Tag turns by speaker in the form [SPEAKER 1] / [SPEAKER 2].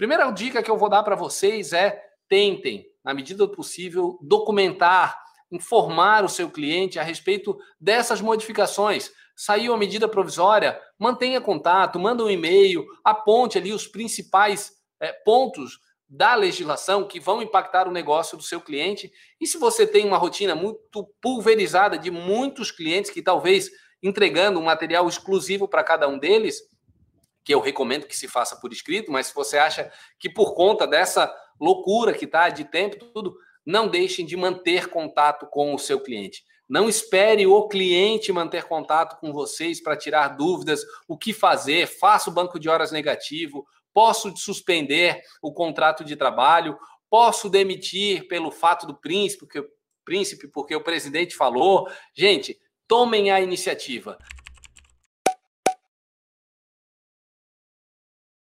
[SPEAKER 1] Primeira dica que eu vou dar para vocês é tentem, na medida do possível, documentar, informar o seu cliente a respeito dessas modificações. Saiu a medida provisória, mantenha contato, manda um e-mail, aponte ali os principais é, pontos da legislação que vão impactar o negócio do seu cliente. E se você tem uma rotina muito pulverizada de muitos clientes que talvez entregando um material exclusivo para cada um deles, que eu recomendo que se faça por escrito, mas se você acha que por conta dessa loucura que está de tempo, tudo, não deixem de manter contato com o seu cliente. Não espere o cliente manter contato com vocês para tirar dúvidas, o que fazer, faça o banco de horas negativo, posso suspender o contrato de trabalho, posso demitir pelo fato do príncipe, porque, príncipe, porque o presidente falou. Gente, tomem a iniciativa.